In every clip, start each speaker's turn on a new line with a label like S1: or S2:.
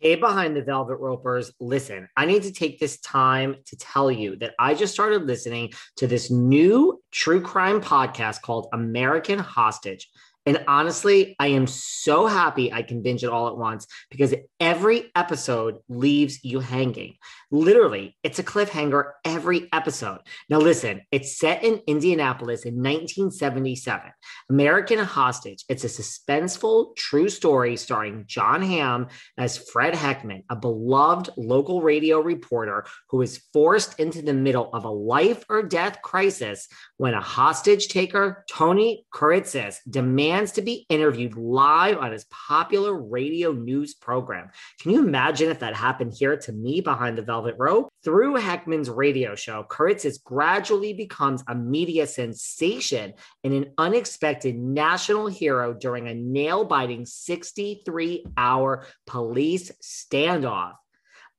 S1: Hey, behind the Velvet Ropers, listen, I need to take this time to tell you that I just started listening to this new true crime podcast called American Hostage. And honestly, I am so happy I can binge it all at once because every episode leaves you hanging. Literally, it's a cliffhanger every episode. Now, listen, it's set in Indianapolis in 1977. American Hostage. It's a suspenseful, true story starring Jon Hamm as Fred Heckman, a beloved local radio reporter who is forced into the middle of a life or death crisis when a hostage taker, Tony Kiritsis, demands demands to be interviewed live on his popular radio news program. Can you imagine if that happened here to me behind the velvet rope? Through Heckman's radio show, Kiritsis gradually becomes a media sensation and an unexpected national hero during a nail biting 63 hour police standoff.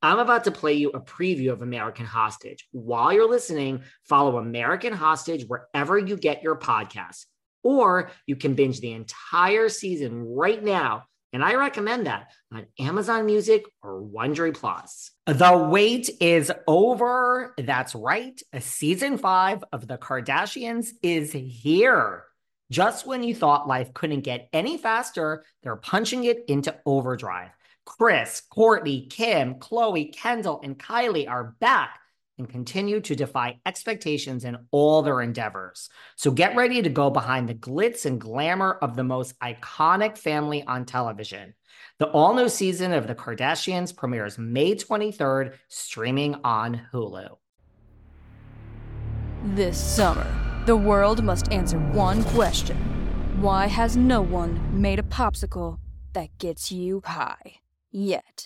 S1: I'm about to play you a preview of American Hostage. While you're listening, follow American Hostage wherever you get your podcasts or you can binge the entire season right now. And I recommend that on Amazon Music or Wondery Plus. The wait is over. That's right. Season five of The Kardashians is here. Just when you thought life couldn't get any faster, they're punching it into overdrive. Kris, Kourtney, Kim, Khloé, Kendall, and Kylie are back and continue to defy expectations in all their endeavors. So get ready to go behind the glitz and glamour of the most iconic family on television. The all new season of The Kardashians premieres May 23rd, streaming on Hulu.
S2: This summer, the world must answer one question Why has no one made a popsicle that gets you high yet?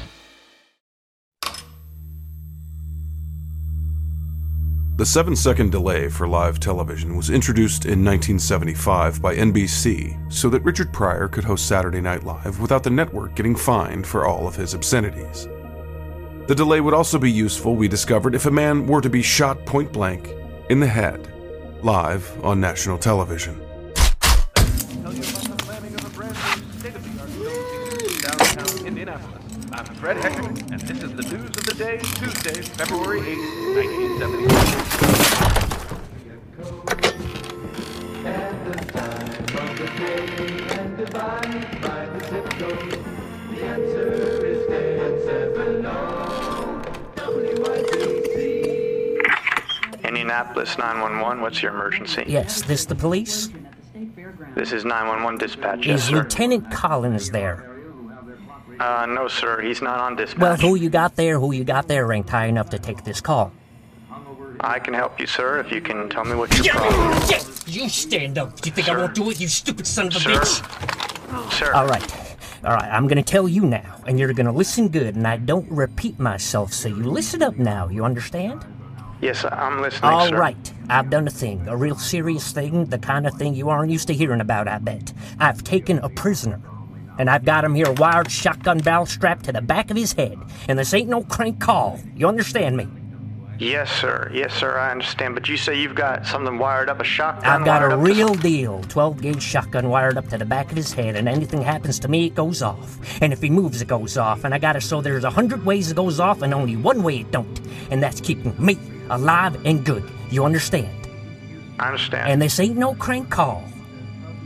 S3: The seven second delay for live television was introduced in 1975 by NBC so that Richard Pryor could host Saturday Night Live without the network getting fined for all of his obscenities. The delay would also be useful, we discovered, if a man were to be shot point blank in the head, live on national television.
S4: I'm Fred Heckman, and this is the news of the day, Fred February 8, 1971.
S5: At the news of the day Tuesday, February by the zip code, the answer is dead seven oh. WIBC.
S6: Indianapolis 911, what's your emergency?
S7: Yes, this the police?
S6: This is 911 dispatch, yes,
S7: Is
S6: sir.
S7: Lieutenant Collins there?
S6: Uh, no, sir, he's not on dispatch.
S7: Well, who you got there, who you got there ain't high enough to take this call.
S6: I can help you, sir, if you can tell me what your problem is.
S7: You stand up. Do you think I won't do it, you stupid son of a
S6: Sir.
S7: bitch?
S6: Sir,
S7: All right. All right, I'm gonna tell you now, and you're gonna listen good, and I don't repeat myself, so you listen up now, you understand?
S6: yes, I'm listening,
S7: All
S6: sir.
S7: right, I've done a thing, a real serious thing, the kind of thing you aren't used to hearing about, I bet. I've taken a prisoner, and I've got him here wired shotgun barrel strapped to the back of his head, and this ain't no crank call. You understand me?
S6: Yes, sir. Yes, sir. I understand. But you say you've got something wired up, a shotgun
S7: I've got a
S6: up to-
S7: real deal 12 gauge shotgun wired up to the back of his head, and anything happens to me, it goes off. And if he moves, it goes off. And I got it so there's a hundred ways it goes off, and only one way it don't. And that's keeping me alive and good. You understand?
S6: I understand.
S7: And this ain't no crank call.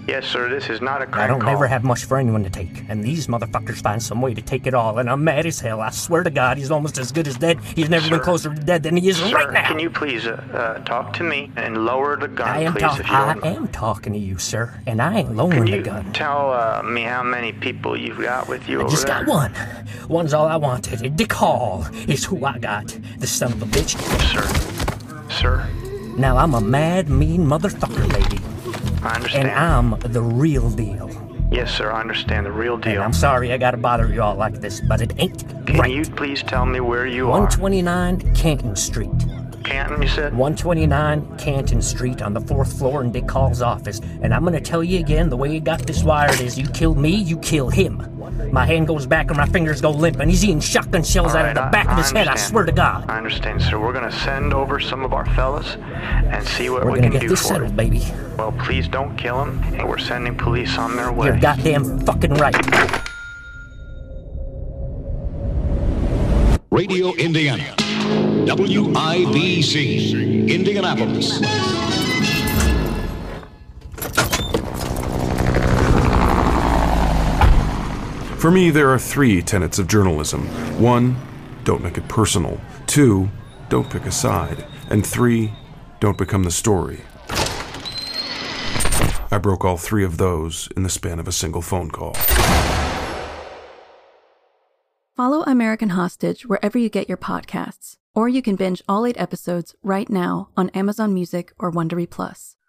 S6: Yes, sir. This is not a crank
S7: I don't
S6: call.
S7: never have much for anyone to take, and these motherfuckers find some way to take it all, and I'm mad as hell. I swear to God, he's almost as good as dead. He's never been closer to dead than he is
S6: Sir,
S7: right now.
S6: can you please uh, uh, talk to me and lower the gun,
S7: I am,
S6: please,
S7: talk-
S6: if you
S7: I
S6: mind?
S7: am talking to you, sir, and I ain't lowering the gun.
S6: tell uh, me how many people you've got with you
S7: I
S6: over
S7: just
S6: there?
S7: got one. One's all I wanted. Dick Hall is who I got. The son of a bitch.
S6: Sir. Sir,
S7: Now I'm a mad, mean motherfucker, lady,
S6: I understand.
S7: and I'm the real deal.
S6: yes, sir. I understand the real
S7: And
S6: deal.
S7: I'm sorry I gotta bother you all like this, but it ain't
S6: Can
S7: right.
S6: you please tell me where you are?
S7: 129 Canton Street.
S6: Canton, you said?
S7: 129 Canton Street on the fourth floor in Dick Hall's office. And I'm gonna tell you again, the way you got this wired is you kill me, you kill him. My hand goes back and my fingers go limp, and he's eating shotgun shells
S6: All
S7: out of the
S6: I-
S7: back of
S6: I
S7: his head, I swear to God.
S6: I understand, sir. We're going to send over some of our fellas and see what
S7: We're
S6: we
S7: gonna
S6: can
S7: get
S6: do
S7: this
S6: for
S7: settled,
S6: it.
S7: baby.
S6: Well, please don't kill him. And we're sending police on their way.
S7: You're goddamn fucking right.
S8: Radio Indiana. WIBC. Indianapolis.
S3: For me, there are three tenets of journalism. One, don't make it personal. Two, don't pick a side. And three, don't become the story. I broke all three of those in the span of a single phone call.
S9: Follow American Hostage wherever you get your podcasts, or you can binge all eight episodes right now on Amazon Music or Wondery Plus.